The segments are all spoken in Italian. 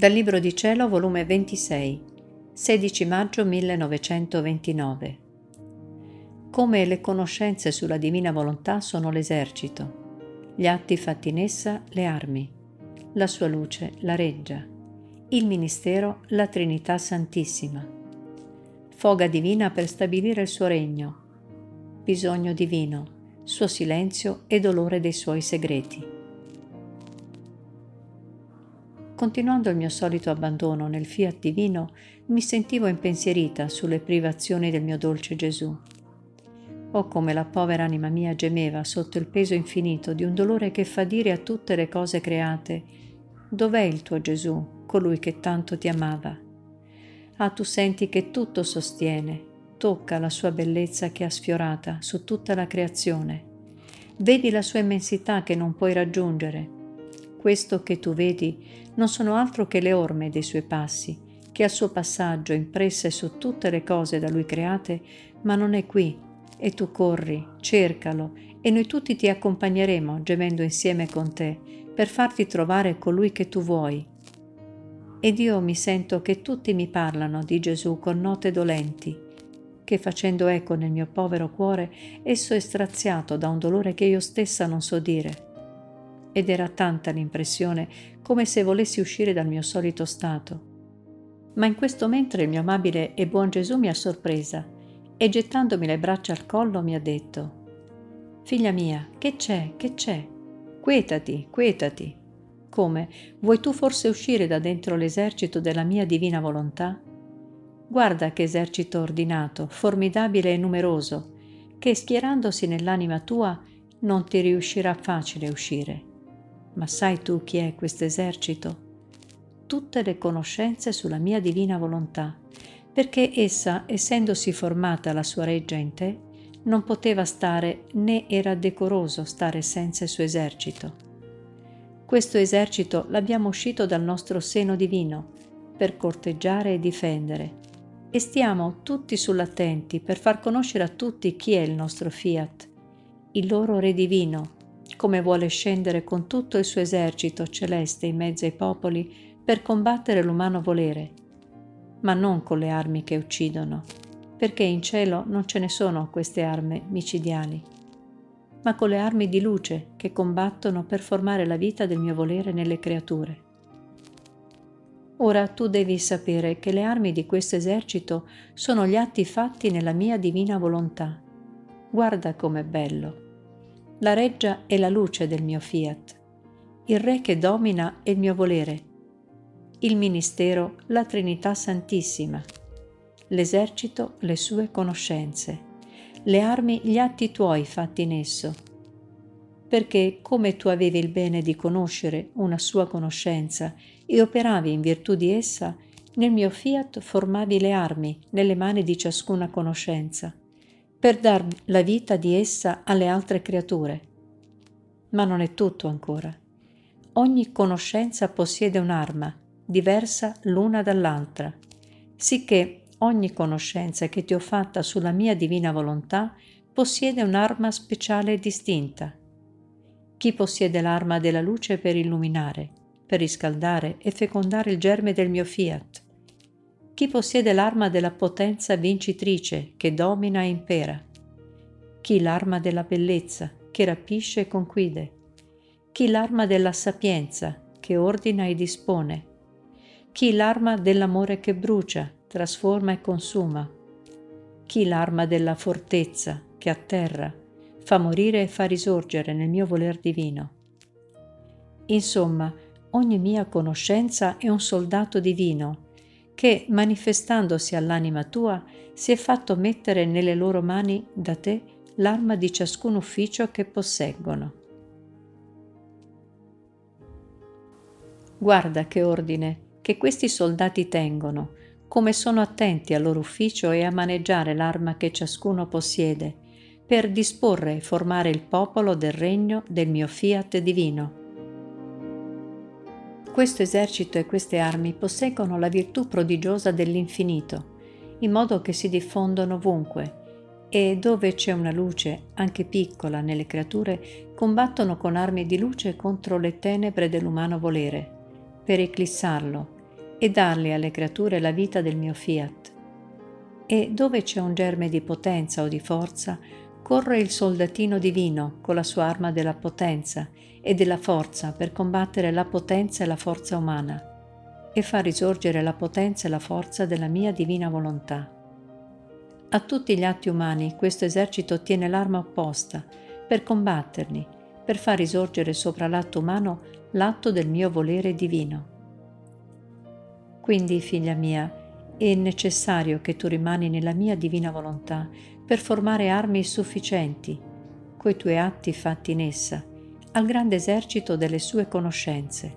Dal Libro di Cielo, volume 26, 16 maggio 1929. Come le conoscenze sulla divina volontà sono l'esercito, gli atti fatti in essa le armi, la sua luce la reggia, il ministero la Trinità Santissima, foga divina per stabilire il suo regno, bisogno divino, suo silenzio e dolore dei suoi segreti. Continuando il mio solito abbandono nel fiat divino, mi sentivo impensierita sulle privazioni del mio dolce Gesù. Oh come la povera anima mia gemeva sotto il peso infinito di un dolore che fa dire a tutte le cose create, dov'è il tuo Gesù, colui che tanto ti amava? Ah, tu senti che tutto sostiene, tocca la sua bellezza che ha sfiorata su tutta la creazione. Vedi la sua immensità che non puoi raggiungere, questo che tu vedi non sono altro che le orme dei suoi passi, che al suo passaggio impresse su tutte le cose da lui create, ma non è qui. E tu corri, cercalo, e noi tutti ti accompagneremo, gemendo insieme con te, per farti trovare colui che tu vuoi. Ed io mi sento che tutti mi parlano di Gesù con note dolenti, che facendo eco nel mio povero cuore, esso è straziato da un dolore che io stessa non so dire ed era tanta l'impressione come se volessi uscire dal mio solito stato. Ma in questo mentre il mio amabile e buon Gesù mi ha sorpresa e gettandomi le braccia al collo mi ha detto, Figlia mia, che c'è, che c'è? Quetati, quetati. Come? Vuoi tu forse uscire da dentro l'esercito della mia divina volontà? Guarda che esercito ordinato, formidabile e numeroso, che schierandosi nell'anima tua non ti riuscirà facile uscire. Ma sai tu chi è questo esercito? Tutte le conoscenze sulla mia divina volontà, perché essa, essendosi formata la sua reggia in te, non poteva stare né era decoroso stare senza il suo esercito. Questo esercito l'abbiamo uscito dal nostro seno divino per corteggiare e difendere e stiamo tutti sull'attenti per far conoscere a tutti chi è il nostro fiat, il loro Re divino, come vuole scendere con tutto il suo esercito celeste in mezzo ai popoli per combattere l'umano volere, ma non con le armi che uccidono, perché in cielo non ce ne sono queste armi micidiali, ma con le armi di luce che combattono per formare la vita del mio volere nelle creature. Ora tu devi sapere che le armi di questo esercito sono gli atti fatti nella mia divina volontà. Guarda com'è bello la reggia è la luce del mio fiat, il Re che domina è il mio volere, il ministero la Trinità Santissima, l'esercito le sue conoscenze, le armi gli atti tuoi fatti in esso, perché come tu avevi il bene di conoscere una sua conoscenza e operavi in virtù di essa, nel mio fiat formavi le armi nelle mani di ciascuna conoscenza per dar la vita di essa alle altre creature. Ma non è tutto ancora. Ogni conoscenza possiede un'arma, diversa l'una dall'altra, sicché ogni conoscenza che ti ho fatta sulla mia divina volontà possiede un'arma speciale e distinta. Chi possiede l'arma della luce per illuminare, per riscaldare e fecondare il germe del mio fiat? Chi possiede l'arma della potenza vincitrice che domina e impera, chi l'arma della bellezza che rapisce e conquide, chi l'arma della sapienza che ordina e dispone, chi l'arma dell'amore che brucia, trasforma e consuma, chi l'arma della fortezza che atterra, fa morire e fa risorgere nel mio voler divino. Insomma, ogni mia conoscenza è un soldato divino che, manifestandosi all'anima tua, si è fatto mettere nelle loro mani da te l'arma di ciascun ufficio che posseggono. Guarda che ordine che questi soldati tengono, come sono attenti al loro ufficio e a maneggiare l'arma che ciascuno possiede, per disporre e formare il popolo del regno del mio fiat divino questo esercito e queste armi posseggono la virtù prodigiosa dell'infinito, in modo che si diffondono ovunque e dove c'è una luce, anche piccola, nelle creature, combattono con armi di luce contro le tenebre dell'umano volere, per eclissarlo e darli alle creature la vita del mio fiat. E dove c'è un germe di potenza o di forza, corre il soldatino divino con la sua arma della potenza e della forza per combattere la potenza e la forza umana e far risorgere la potenza e la forza della mia divina volontà. A tutti gli atti umani questo esercito ottiene l'arma opposta per combatterli, per far risorgere sopra l'atto umano l'atto del mio volere divino. Quindi, figlia mia, è necessario che tu rimani nella mia divina volontà per formare armi sufficienti, coi tuoi atti fatti in essa, al grande esercito delle sue conoscenze.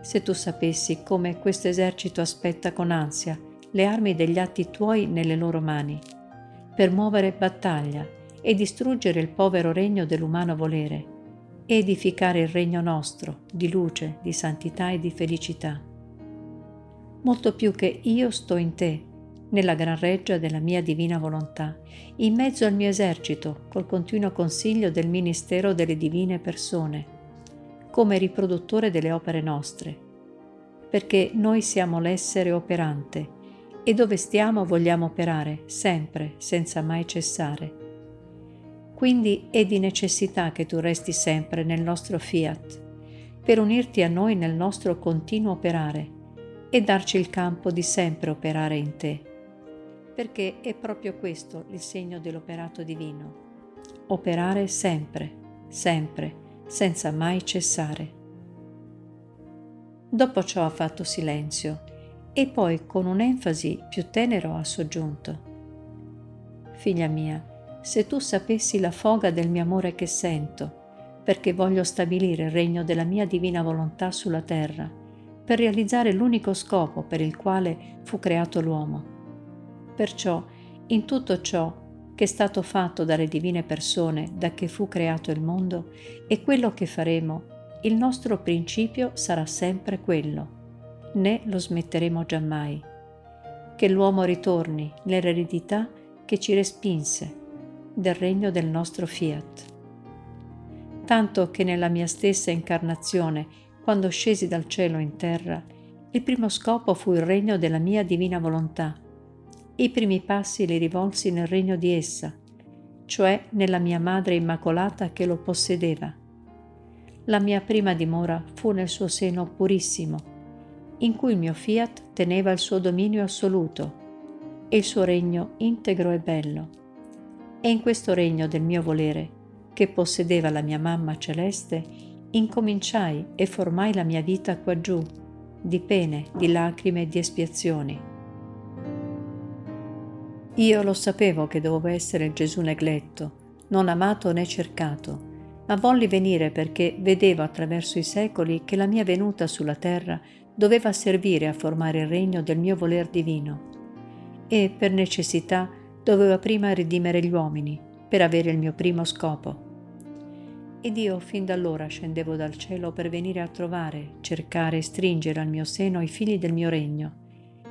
Se tu sapessi come questo esercito aspetta con ansia le armi degli atti tuoi nelle loro mani, per muovere battaglia e distruggere il povero regno dell'umano volere, edificare il regno nostro di luce, di santità e di felicità. Molto più che io sto in te, nella gran reggia della mia divina volontà, in mezzo al mio esercito, col continuo consiglio del ministero delle divine persone, come riproduttore delle opere nostre, perché noi siamo l'essere operante e dove stiamo vogliamo operare sempre, senza mai cessare. Quindi è di necessità che tu resti sempre nel nostro fiat, per unirti a noi nel nostro continuo operare e darci il campo di sempre operare in te, perché è proprio questo il segno dell'operato divino. Operare sempre, sempre, senza mai cessare. Dopo ciò ha fatto silenzio e poi con un'enfasi più tenero ha soggiunto. Figlia mia, se tu sapessi la foga del mio amore che sento, perché voglio stabilire il regno della mia divina volontà sulla terra, per realizzare l'unico scopo per il quale fu creato l'uomo. Perciò, in tutto ciò che è stato fatto dalle divine persone da che fu creato il mondo e quello che faremo, il nostro principio sarà sempre quello né lo smetteremo giammai. Che l'uomo ritorni nell'eredità che ci respinse del regno del nostro fiat. Tanto che nella mia stessa incarnazione, quando scesi dal cielo in terra, il primo scopo fu il regno della mia divina volontà. I primi passi li rivolsi nel regno di essa, cioè nella mia Madre Immacolata che lo possedeva. La mia prima dimora fu nel suo seno purissimo, in cui il mio fiat teneva il suo dominio assoluto e il suo regno integro e bello. E in questo regno del mio volere, che possedeva la mia mamma celeste, incominciai e formai la mia vita qua giù, di pene, di lacrime e di espiazioni. Io lo sapevo che dovevo essere Gesù negletto, non amato né cercato, ma volli venire perché vedevo attraverso i secoli che la mia venuta sulla terra doveva servire a formare il regno del mio voler divino e, per necessità, doveva prima redimere gli uomini per avere il mio primo scopo. Ed io fin da allora scendevo dal cielo per venire a trovare, cercare e stringere al mio seno i figli del mio regno,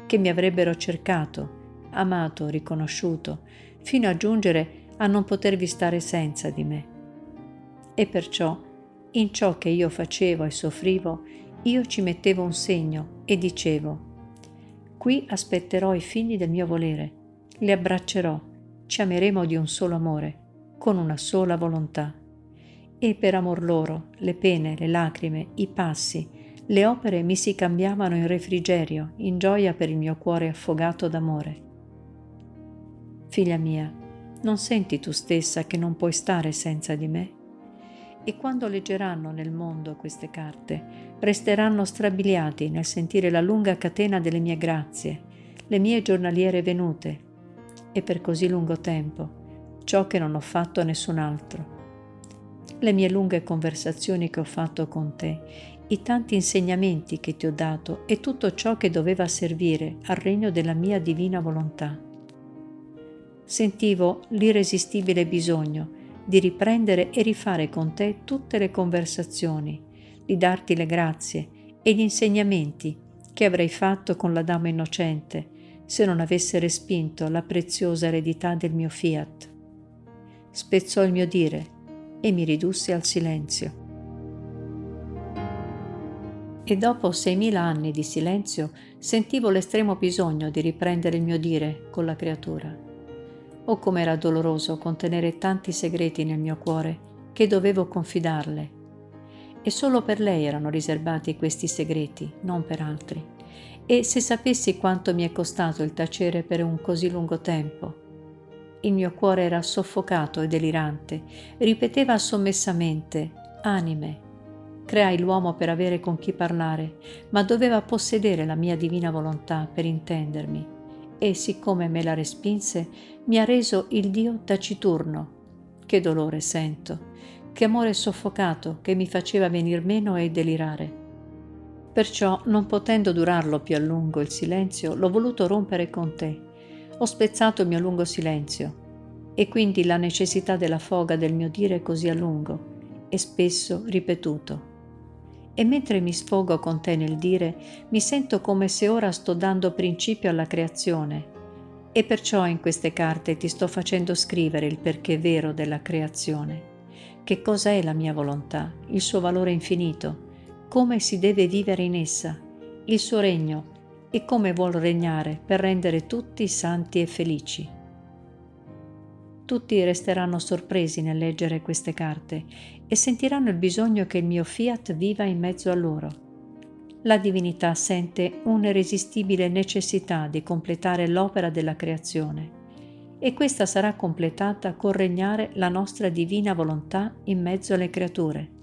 che mi avrebbero cercato, amato, riconosciuto, fino a giungere a non potervi stare senza di me. E perciò, in ciò che io facevo e soffrivo, io ci mettevo un segno e dicevo, qui aspetterò i figli del mio volere, li abbraccerò, ci ameremo di un solo amore, con una sola volontà. E per amor loro, le pene, le lacrime, i passi, le opere mi si cambiavano in refrigerio, in gioia per il mio cuore affogato d'amore. Figlia mia, non senti tu stessa che non puoi stare senza di me? e quando leggeranno nel mondo queste carte, resteranno strabiliati nel sentire la lunga catena delle mie grazie, le mie giornaliere venute, e per così lungo tempo, ciò che non ho fatto a nessun altro. Le mie lunghe conversazioni che ho fatto con te, i tanti insegnamenti che ti ho dato e tutto ciò che doveva servire al regno della mia divina volontà. Sentivo l'irresistibile bisogno di riprendere e rifare con te tutte le conversazioni, di darti le grazie e gli insegnamenti che avrei fatto con la dama innocente se non avesse respinto la preziosa eredità del mio fiat. Spezzò il mio dire e mi ridusse al silenzio. E dopo seimila anni di silenzio sentivo l'estremo bisogno di riprendere il mio dire con la creatura. Oh com'era doloroso contenere tanti segreti nel mio cuore che dovevo confidarle. E solo per lei erano riservati questi segreti, non per altri. E se sapessi quanto mi è costato il tacere per un così lungo tempo. Il mio cuore era soffocato e delirante, ripeteva sommessamente, anime, creai l'uomo per avere con chi parlare, ma doveva possedere la mia divina volontà per intendermi. E siccome me la respinse, mi ha reso il Dio taciturno. Che dolore sento che amore soffocato che mi faceva venir meno e delirare. Perciò, non potendo durarlo più a lungo il silenzio, l'ho voluto rompere con te. Ho spezzato il mio lungo silenzio e quindi la necessità della foga del mio dire così a lungo e spesso ripetuto. E mentre mi sfogo con te nel dire, mi sento come se ora sto dando principio alla creazione e perciò in queste carte ti sto facendo scrivere il perché vero della creazione che cosa è la mia volontà, il suo valore infinito, come si deve vivere in essa, il suo regno e come vuol regnare per rendere tutti santi e felici. Tutti resteranno sorpresi nel leggere queste carte e sentiranno il bisogno che il mio fiat viva in mezzo a loro. La divinità sente un'irresistibile necessità di completare l'opera della creazione e questa sarà completata col regnare la nostra divina volontà in mezzo alle creature.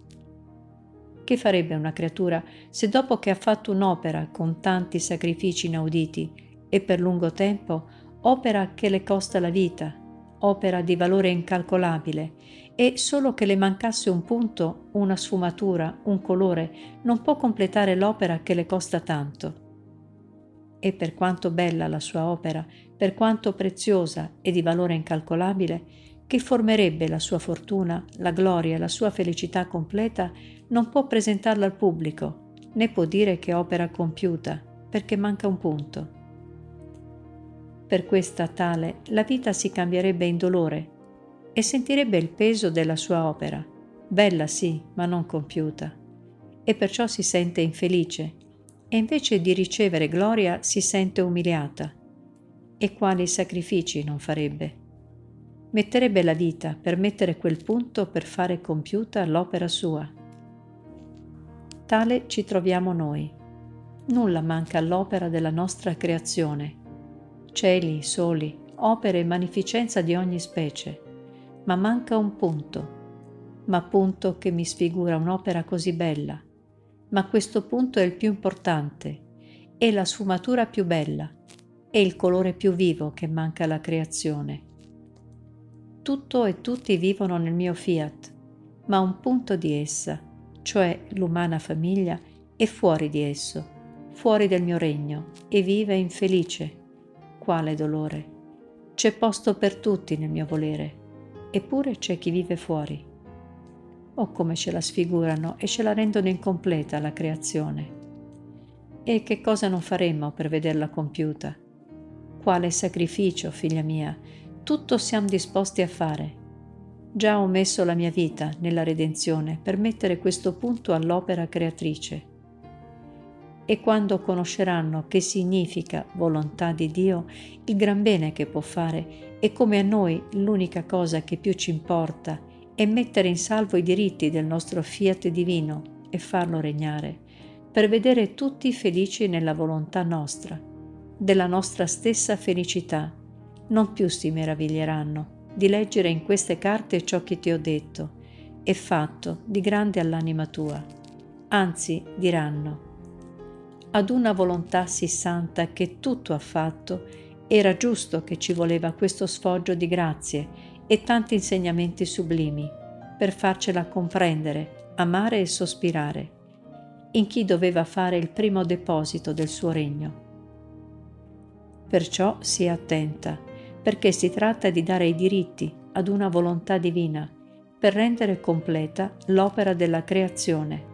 Che farebbe una creatura se dopo che ha fatto un'opera con tanti sacrifici inauditi e per lungo tempo, opera che le costa la vita, opera di valore incalcolabile, e solo che le mancasse un punto, una sfumatura, un colore, non può completare l'opera che le costa tanto. E per quanto bella la sua opera, per quanto preziosa e di valore incalcolabile, che formerebbe la sua fortuna, la gloria la sua felicità completa, non può presentarla al pubblico, né può dire che opera compiuta, perché manca un punto. Per questa tale la vita si cambierebbe in dolore e sentirebbe il peso della sua opera, bella sì, ma non compiuta, e perciò si sente infelice, e invece di ricevere gloria si sente umiliata e quali sacrifici non farebbe. Metterebbe la vita per mettere quel punto per fare compiuta l'opera sua. Tale ci troviamo noi. Nulla manca all'opera della nostra creazione. Cieli, soli, opere e magnificenza di ogni specie. Ma manca un punto. Ma punto che mi sfigura un'opera così bella. Ma questo punto è il più importante, è la sfumatura più bella, è il colore più vivo che manca alla creazione. Tutto e tutti vivono nel mio fiat, ma un punto di essa, cioè l'umana famiglia, è fuori di esso, fuori del mio regno, e vive infelice. Quale dolore! C'è posto per tutti nel mio volere, eppure c'è chi vive fuori. Oh come ce la sfigurano e ce la rendono incompleta la creazione. E che cosa non faremmo per vederla compiuta? quale sacrificio, figlia mia, tutto siamo disposti a fare. Già ho messo la mia vita nella redenzione per mettere questo punto all'opera creatrice. E quando conosceranno che significa volontà di Dio, il gran bene che può fare e come a noi l'unica cosa che più ci importa è mettere in salvo i diritti del nostro fiat divino e farlo regnare, per vedere tutti felici nella volontà nostra della nostra stessa felicità. Non più si meraviglieranno di leggere in queste carte ciò che ti ho detto e fatto di grande all'anima tua. Anzi, diranno, ad una volontà sì santa che tutto ha fatto, era giusto che ci voleva questo sfoggio di grazie e tanti insegnamenti sublimi per farcela comprendere, amare e sospirare, in chi doveva fare il primo deposito del suo regno. Perciò sia attenta, perché si tratta di dare i diritti ad una volontà divina per rendere completa l'opera della creazione